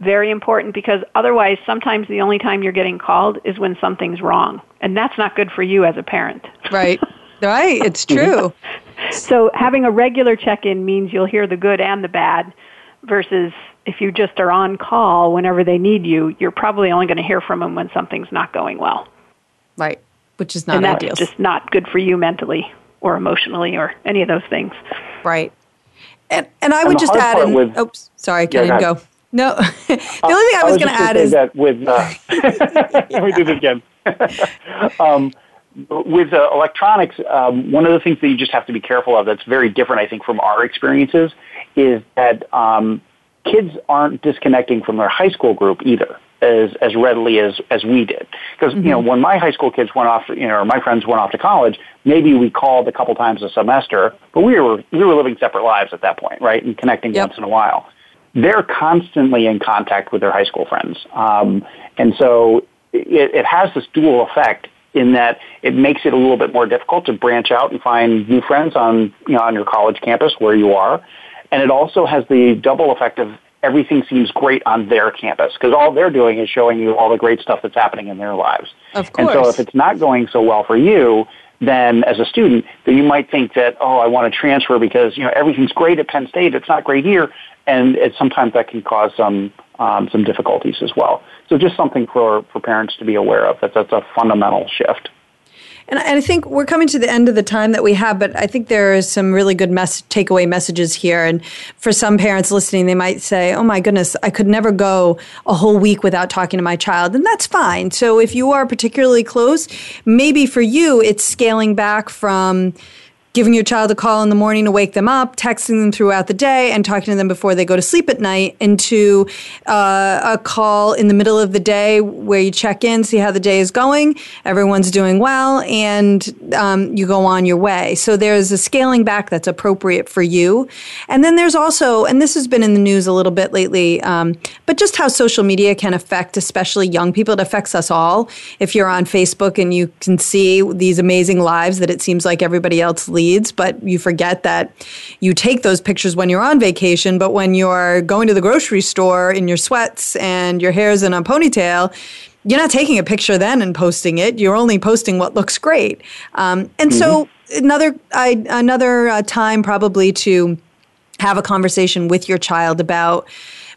very important because otherwise sometimes the only time you're getting called is when something's wrong. And that's not good for you as a parent. Right. Right. It's true. so having a regular check-in means you'll hear the good and the bad versus if you just are on call whenever they need you, you're probably only going to hear from them when something's not going well. Right, which is not and that's just not good for you mentally or emotionally or any of those things. Right. And, and I would just add in, with, oops, sorry, I can't yeah, go. No, the only thing I, I was, was going to add is that with uh, let me do this again. um, with uh, electronics, um, one of the things that you just have to be careful of that's very different, I think, from our experiences is that um, kids aren't disconnecting from their high school group either as as readily as as we did. Because mm-hmm. you know, mm-hmm. when my high school kids went off, you know, or my friends went off to college, maybe we called a couple times a semester, but we were we were living separate lives at that point, right, and connecting yep. once in a while. They're constantly in contact with their high school friends, um, and so it, it has this dual effect in that it makes it a little bit more difficult to branch out and find new friends on you know on your college campus where you are and it also has the double effect of everything seems great on their campus because all they're doing is showing you all the great stuff that's happening in their lives. Of course. And so if it's not going so well for you, then as a student, then you might think that, oh, I want to transfer because, you know, everything's great at Penn State, it's not great here. And it, sometimes that can cause some, um, some difficulties as well. So just something for, for parents to be aware of. That that's a fundamental shift. And I think we're coming to the end of the time that we have, but I think there are some really good mess- takeaway messages here. And for some parents listening, they might say, oh my goodness, I could never go a whole week without talking to my child. And that's fine. So if you are particularly close, maybe for you, it's scaling back from giving your child a call in the morning to wake them up, texting them throughout the day, and talking to them before they go to sleep at night, into uh, a call in the middle of the day where you check in, see how the day is going, everyone's doing well, and um, you go on your way. So there's a scaling back that's appropriate for you. And then there's also, and this has been in the news a little bit lately, um, but just how social media can affect, especially young people. It affects us all. If you're on Facebook and you can see these amazing lives that it seems like everybody else leads, but you forget that you take those pictures when you're on vacation, but when you're going to the grocery store in your sweats and your hair's in a ponytail, you're not taking a picture then and posting it. You're only posting what looks great. Um, and mm-hmm. so another I, another uh, time probably to have a conversation with your child about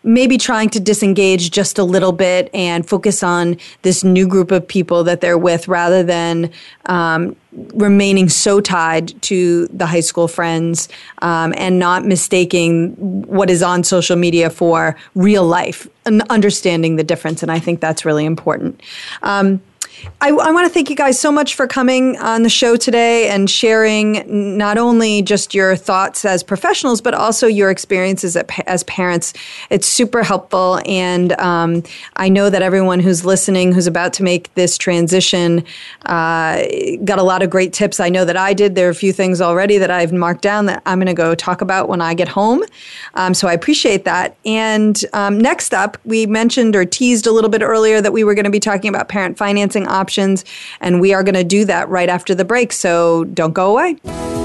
maybe trying to disengage just a little bit and focus on this new group of people that they're with rather than um, remaining so tied to the high school friends um, and not mistaking what is on social media for real life and understanding the difference. And I think that's really important. Um, I, I want to thank you guys so much for coming on the show today and sharing not only just your thoughts as professionals, but also your experiences as parents. It's super helpful. And um, I know that everyone who's listening, who's about to make this transition, uh, got a lot of great tips. I know that I did. There are a few things already that I've marked down that I'm going to go talk about when I get home. Um, so I appreciate that. And um, next up, we mentioned or teased a little bit earlier that we were going to be talking about parent financing options. And we are going to do that right after the break. So don't go away.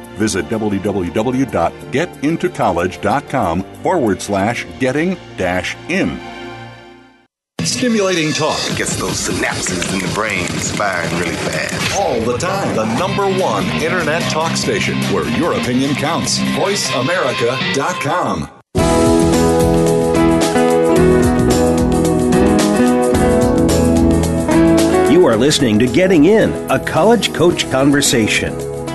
Visit www.getintocollege.com forward slash getting dash in. Stimulating talk gets those synapses in the brain firing really fast. All the time. The number one internet talk station where your opinion counts. VoiceAmerica.com. You are listening to Getting In, a college coach conversation.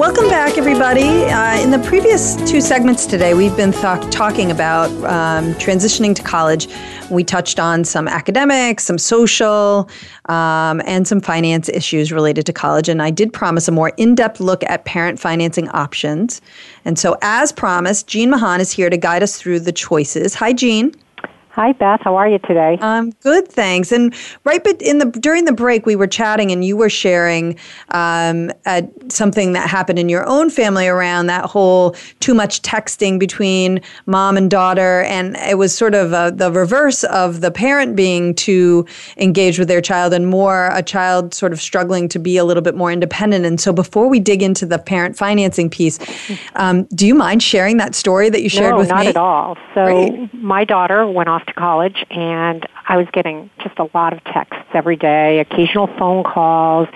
Welcome back, everybody. Uh, in the previous two segments today, we've been th- talking about um, transitioning to college. We touched on some academics, some social, um, and some finance issues related to college. And I did promise a more in depth look at parent financing options. And so, as promised, Jeanne Mahan is here to guide us through the choices. Hi, Jeanne. Hi Beth, how are you today? I'm good, thanks. And right, but in the during the break, we were chatting, and you were sharing um, something that happened in your own family around that whole too much texting between mom and daughter, and it was sort of a, the reverse of the parent being too engaged with their child, and more a child sort of struggling to be a little bit more independent. And so, before we dig into the parent financing piece, um, do you mind sharing that story that you shared no, with me? No, not at all. So, Great. my daughter went off to college and I was getting just a lot of texts every day, occasional phone calls.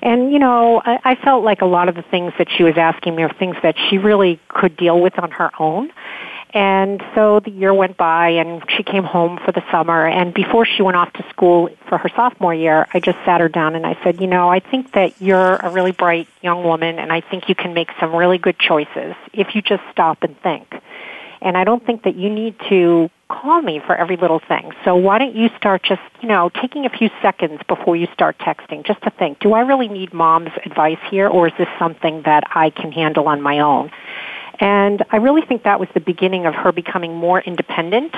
And, you know, I, I felt like a lot of the things that she was asking me are things that she really could deal with on her own. And so the year went by and she came home for the summer and before she went off to school for her sophomore year, I just sat her down and I said, you know, I think that you're a really bright young woman and I think you can make some really good choices if you just stop and think. And I don't think that you need to call me for every little thing. So why don't you start just, you know, taking a few seconds before you start texting just to think, do I really need mom's advice here or is this something that I can handle on my own? And I really think that was the beginning of her becoming more independent.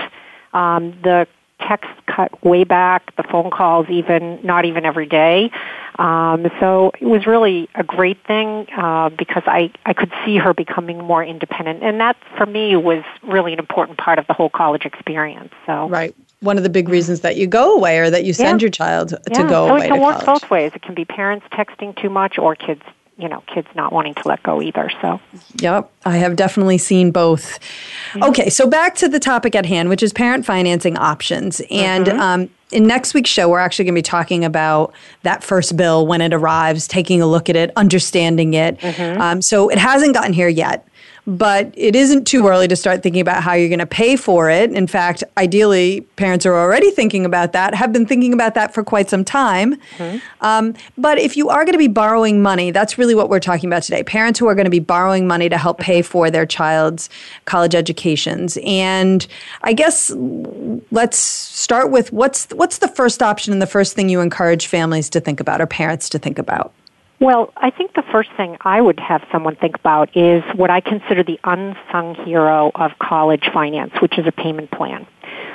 Um, the text cut way back, the phone calls even not even every day. Um, so it was really a great thing uh, because I I could see her becoming more independent, and that for me was really an important part of the whole college experience. So right. One of the big reasons that you go away or that you send yeah. your child to yeah. go so away it can work college. both ways. It can be parents texting too much or kids you know kids not wanting to let go either so yep i have definitely seen both mm-hmm. okay so back to the topic at hand which is parent financing options and mm-hmm. um, in next week's show we're actually going to be talking about that first bill when it arrives taking a look at it understanding it mm-hmm. um, so it hasn't gotten here yet but it isn't too early to start thinking about how you're going to pay for it. In fact, ideally, parents are already thinking about that, have been thinking about that for quite some time. Mm-hmm. Um, but if you are going to be borrowing money, that's really what we're talking about today. Parents who are going to be borrowing money to help pay for their child's college educations. And I guess let's start with what's what's the first option and the first thing you encourage families to think about or parents to think about? Well, I think the first thing I would have someone think about is what I consider the unsung hero of college finance, which is a payment plan.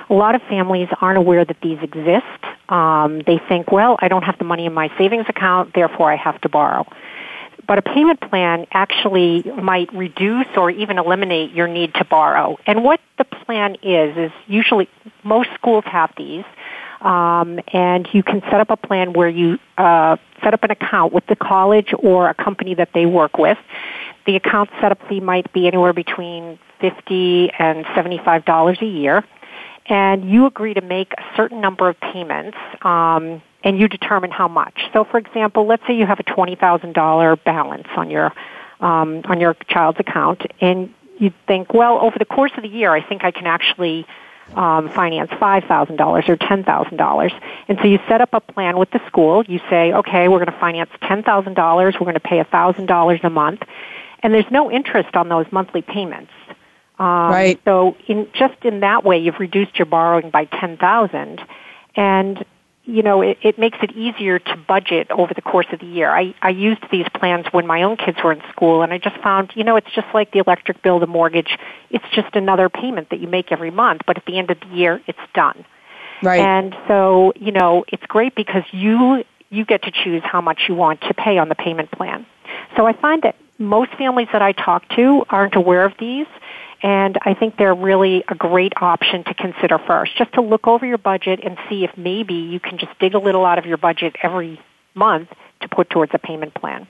A lot of families aren't aware that these exist. Um, they think, well, I don't have the money in my savings account, therefore I have to borrow. But a payment plan actually might reduce or even eliminate your need to borrow. And what the plan is, is usually most schools have these um, and you can set up a plan where you uh, set up an account with the college or a company that they work with. The account setup fee might be anywhere between fifty and seventy-five dollars a year, and you agree to make a certain number of payments. Um, and you determine how much. So, for example, let's say you have a twenty thousand dollar balance on your um, on your child's account, and you think, well, over the course of the year, I think I can actually um, finance $5,000 or $10,000. And so you set up a plan with the school. You say, okay, we're going to finance $10,000. We're going to pay $1,000 a month. And there's no interest on those monthly payments. Um, right. So in, just in that way, you've reduced your borrowing by 10000 And you know, it, it makes it easier to budget over the course of the year. I, I used these plans when my own kids were in school, and I just found, you know, it's just like the electric bill, the mortgage. It's just another payment that you make every month, but at the end of the year, it's done. Right. And so, you know, it's great because you you get to choose how much you want to pay on the payment plan. So I find that most families that I talk to aren't aware of these and I think they're really a great option to consider first, just to look over your budget and see if maybe you can just dig a little out of your budget every month to put towards a payment plan.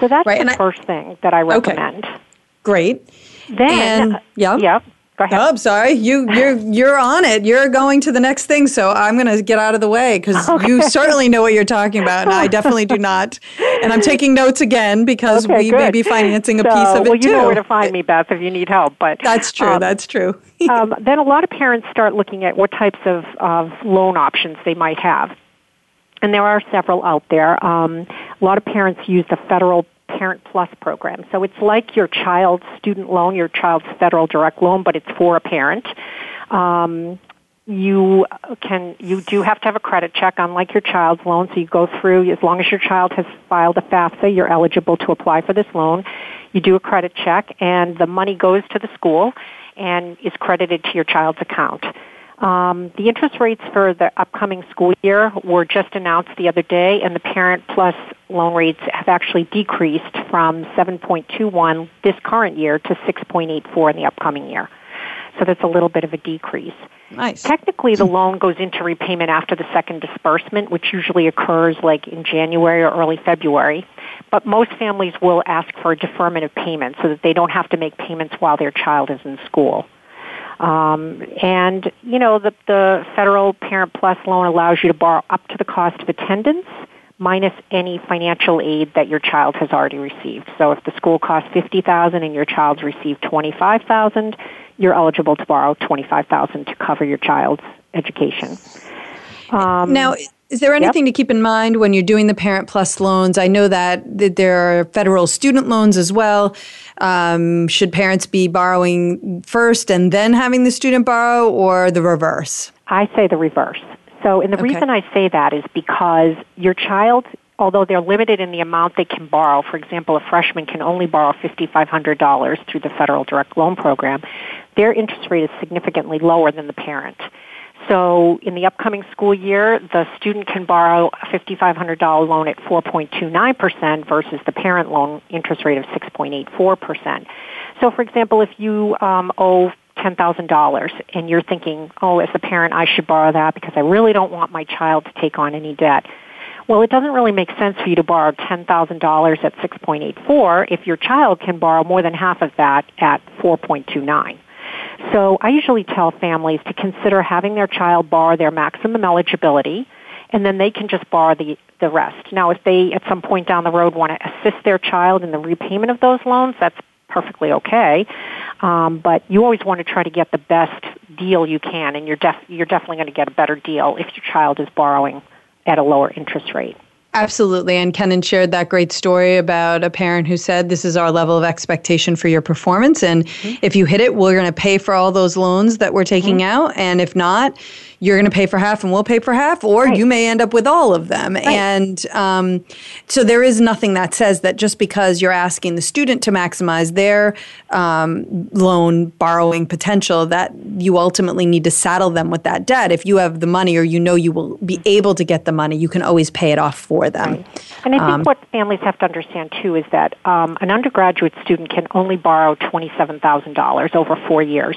So that's right, the first I, thing that I recommend. Okay. Great. Then, and, yeah. yeah. Go ahead. Oh, I'm sorry. You you're you're on it. You're going to the next thing, so I'm going to get out of the way because okay. you certainly know what you're talking about, and I definitely do not. And I'm taking notes again because okay, we good. may be financing a so, piece of it too. well, you know where to find me, Beth, if you need help. But that's true. Um, that's true. um, then a lot of parents start looking at what types of of loan options they might have, and there are several out there. Um, a lot of parents use the federal Parent Plus program. So it's like your child's student loan, your child's federal direct loan, but it's for a parent. Um, you can you do have to have a credit check unlike your child's loan so you go through as long as your child has filed a FAFSA you're eligible to apply for this loan you do a credit check and the money goes to the school and is credited to your child's account um, the interest rates for the upcoming school year were just announced the other day, and the Parent Plus loan rates have actually decreased from 7.21 this current year to 6.84 in the upcoming year. So that's a little bit of a decrease. Nice. Technically, the loan goes into repayment after the second disbursement, which usually occurs like in January or early February. But most families will ask for a deferment of payment so that they don't have to make payments while their child is in school. Um, and you know the the federal Parent Plus loan allows you to borrow up to the cost of attendance minus any financial aid that your child has already received. So if the school costs fifty thousand and your child's received twenty five thousand, you're eligible to borrow twenty five thousand to cover your child's education. Um, now, Is there anything yep. to keep in mind when you're doing the Parent Plus loans? I know that, that there are federal student loans as well. Um, should parents be borrowing first and then having the student borrow, or the reverse? I say the reverse. So, and the okay. reason I say that is because your child, although they're limited in the amount they can borrow, for example, a freshman can only borrow $5,500 through the federal direct loan program, their interest rate is significantly lower than the parent. So in the upcoming school year, the student can borrow a $5,500 loan at 4.29% versus the parent loan interest rate of 6.84%. So for example, if you um, owe $10,000 and you're thinking, oh, as a parent, I should borrow that because I really don't want my child to take on any debt. Well, it doesn't really make sense for you to borrow $10,000 at 6.84 if your child can borrow more than half of that at 4.29. So I usually tell families to consider having their child borrow their maximum eligibility and then they can just borrow the, the rest. Now, if they at some point down the road want to assist their child in the repayment of those loans, that's perfectly okay. Um, but you always want to try to get the best deal you can, and you're def- you're definitely going to get a better deal if your child is borrowing at a lower interest rate. Absolutely. And Kennon shared that great story about a parent who said, This is our level of expectation for your performance. And mm-hmm. if you hit it, we're going to pay for all those loans that we're taking mm-hmm. out. And if not, you're going to pay for half and we'll pay for half, or right. you may end up with all of them. Right. And um, so there is nothing that says that just because you're asking the student to maximize their um, loan borrowing potential, that you ultimately need to saddle them with that debt. If you have the money or you know you will be able to get the money, you can always pay it off for them. Right. And I think um, what families have to understand too is that um, an undergraduate student can only borrow $27,000 over four years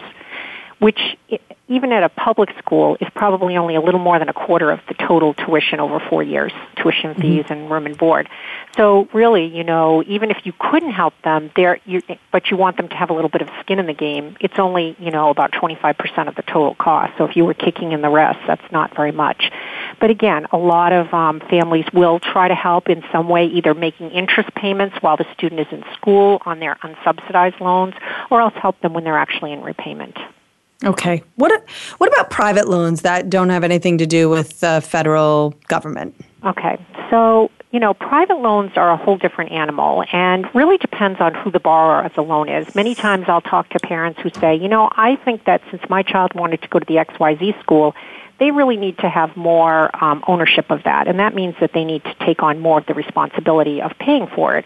which even at a public school is probably only a little more than a quarter of the total tuition over four years, tuition mm-hmm. fees mm-hmm. and room and board. So really, you know, even if you couldn't help them, there, you, but you want them to have a little bit of skin in the game, it's only, you know, about 25% of the total cost. So if you were kicking in the rest, that's not very much. But again, a lot of um, families will try to help in some way, either making interest payments while the student is in school on their unsubsidized loans, or else help them when they're actually in repayment. Okay. What what about private loans that don't have anything to do with the federal government? Okay. So, you know, private loans are a whole different animal and really depends on who the borrower of the loan is. Many times I'll talk to parents who say, you know, I think that since my child wanted to go to the XYZ school, they really need to have more um, ownership of that, and that means that they need to take on more of the responsibility of paying for it.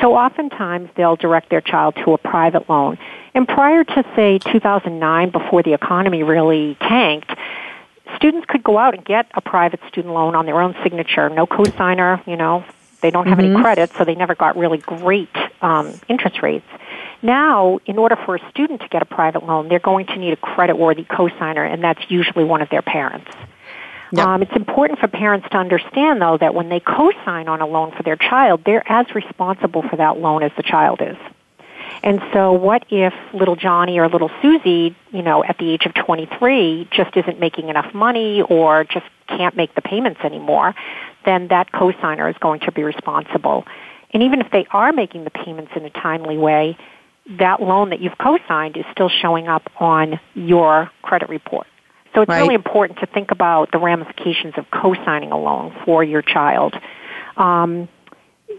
So oftentimes they'll direct their child to a private loan. And prior to say 2009, before the economy really tanked, students could go out and get a private student loan on their own signature, no cosigner, you know, they don't have mm-hmm. any credit, so they never got really great um, interest rates. Now, in order for a student to get a private loan, they're going to need a credit-worthy cosigner, and that's usually one of their parents. Yep. Um, it's important for parents to understand, though, that when they co-sign on a loan for their child, they're as responsible for that loan as the child is. And so what if little Johnny or little Susie, you know, at the age of 23 just isn't making enough money or just can't make the payments anymore? Then that cosigner is going to be responsible. And even if they are making the payments in a timely way, that loan that you've co-signed is still showing up on your credit report. So it's right. really important to think about the ramifications of co-signing a loan for your child. Um,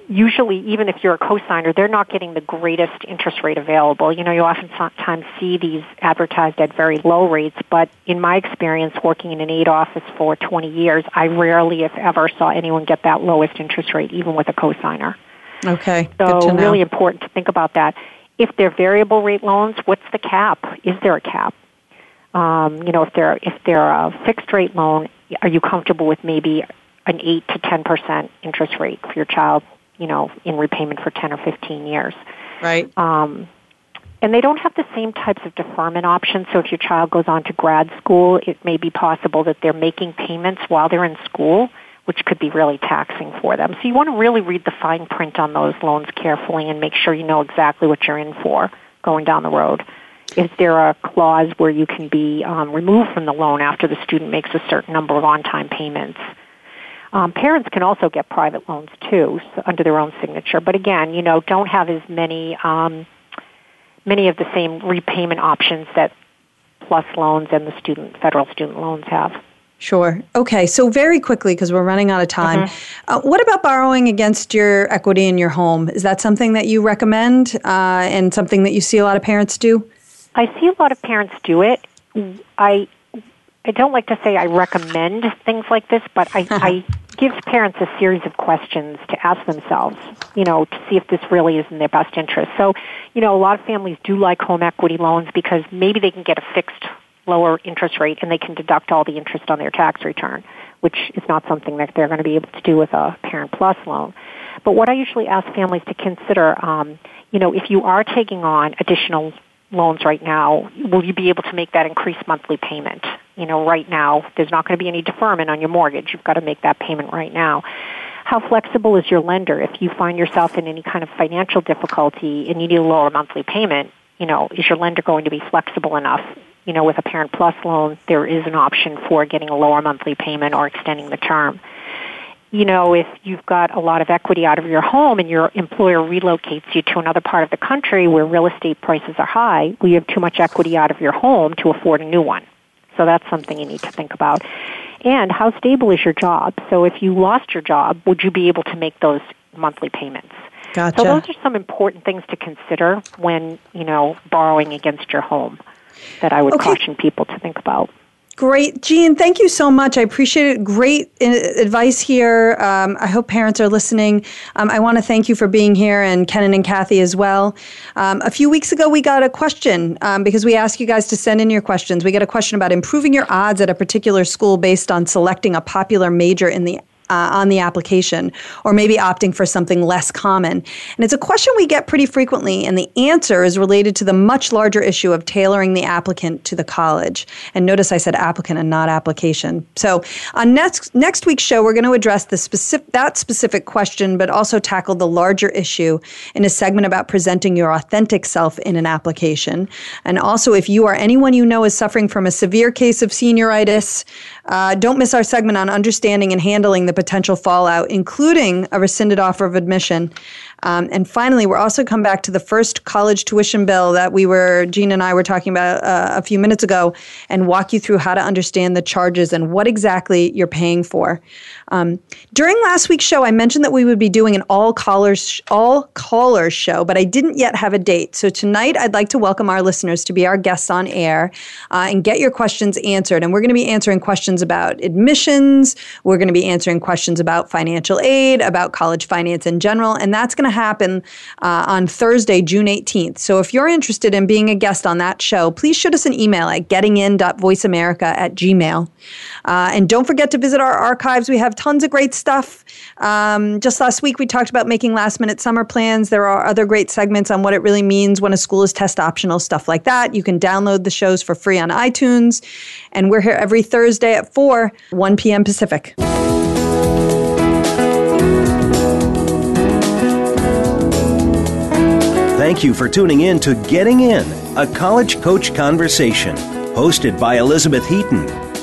usually, even if you're a co-signer, they're not getting the greatest interest rate available. You know, you oftentimes see these advertised at very low rates, but in my experience working in an aid office for 20 years, I rarely, if ever, saw anyone get that lowest interest rate, even with a co-signer. Okay. So really important to think about that. If they're variable rate loans, what's the cap? Is there a cap? Um, you know, if they're if they're a fixed rate loan, are you comfortable with maybe an eight to ten percent interest rate for your child? You know, in repayment for ten or fifteen years. Right. Um, and they don't have the same types of deferment options. So if your child goes on to grad school, it may be possible that they're making payments while they're in school which could be really taxing for them. So you want to really read the fine print on those loans carefully and make sure you know exactly what you're in for going down the road. Is there a clause where you can be um, removed from the loan after the student makes a certain number of on-time payments? Um, parents can also get private loans too, so under their own signature. But again, you know, don't have as many um, many of the same repayment options that PLUS loans and the student federal student loans have. Sure. Okay. So, very quickly, because we're running out of time, mm-hmm. uh, what about borrowing against your equity in your home? Is that something that you recommend uh, and something that you see a lot of parents do? I see a lot of parents do it. I I don't like to say I recommend things like this, but I, I give parents a series of questions to ask themselves, you know, to see if this really is in their best interest. So, you know, a lot of families do like home equity loans because maybe they can get a fixed lower interest rate and they can deduct all the interest on their tax return, which is not something that they're going to be able to do with a Parent Plus loan. But what I usually ask families to consider, um, you know, if you are taking on additional loans right now, will you be able to make that increased monthly payment? You know, right now, there's not going to be any deferment on your mortgage. You've got to make that payment right now. How flexible is your lender? If you find yourself in any kind of financial difficulty and you need a lower monthly payment, you know, is your lender going to be flexible enough? You know, with a Parent Plus loan, there is an option for getting a lower monthly payment or extending the term you know, if you've got a lot of equity out of your home and your employer relocates you to another part of the country where real estate prices are high, well, you have too much equity out of your home to afford a new one. So that's something you need to think about. And how stable is your job? So if you lost your job, would you be able to make those monthly payments? Gotcha. So those are some important things to consider when, you know, borrowing against your home that I would okay. caution people to think about. Great. Jeanne, thank you so much. I appreciate it. Great advice here. Um, I hope parents are listening. Um, I want to thank you for being here and Kennon and Kathy as well. Um, a few weeks ago, we got a question um, because we asked you guys to send in your questions. We got a question about improving your odds at a particular school based on selecting a popular major in the uh, on the application, or maybe opting for something less common? And it's a question we get pretty frequently, and the answer is related to the much larger issue of tailoring the applicant to the college. And notice I said applicant and not application. So on next next week's show, we're going to address the specific that specific question, but also tackle the larger issue in a segment about presenting your authentic self in an application. And also, if you or anyone you know is suffering from a severe case of senioritis, uh, don't miss our segment on understanding and handling the potential fallout, including a rescinded offer of admission. Um, and finally, we're also come back to the first college tuition bill that we were, Jeanne and I were talking about uh, a few minutes ago, and walk you through how to understand the charges and what exactly you're paying for. Um, during last week's show, I mentioned that we would be doing an all callers all callers show, but I didn't yet have a date. So tonight, I'd like to welcome our listeners to be our guests on air uh, and get your questions answered. And we're going to be answering questions about admissions. We're going to be answering questions about financial aid, about college finance in general, and that's going to happen uh, on Thursday, June 18th. So if you're interested in being a guest on that show, please shoot us an email at gettingin.voiceamerica at gmail. Uh, and don't forget to visit our archives. We have tons of great stuff. Um, just last week, we talked about making last minute summer plans. There are other great segments on what it really means when a school is test optional, stuff like that. You can download the shows for free on iTunes. And we're here every Thursday at 4, 1 p.m. Pacific. Thank you for tuning in to Getting In, a college coach conversation, hosted by Elizabeth Heaton.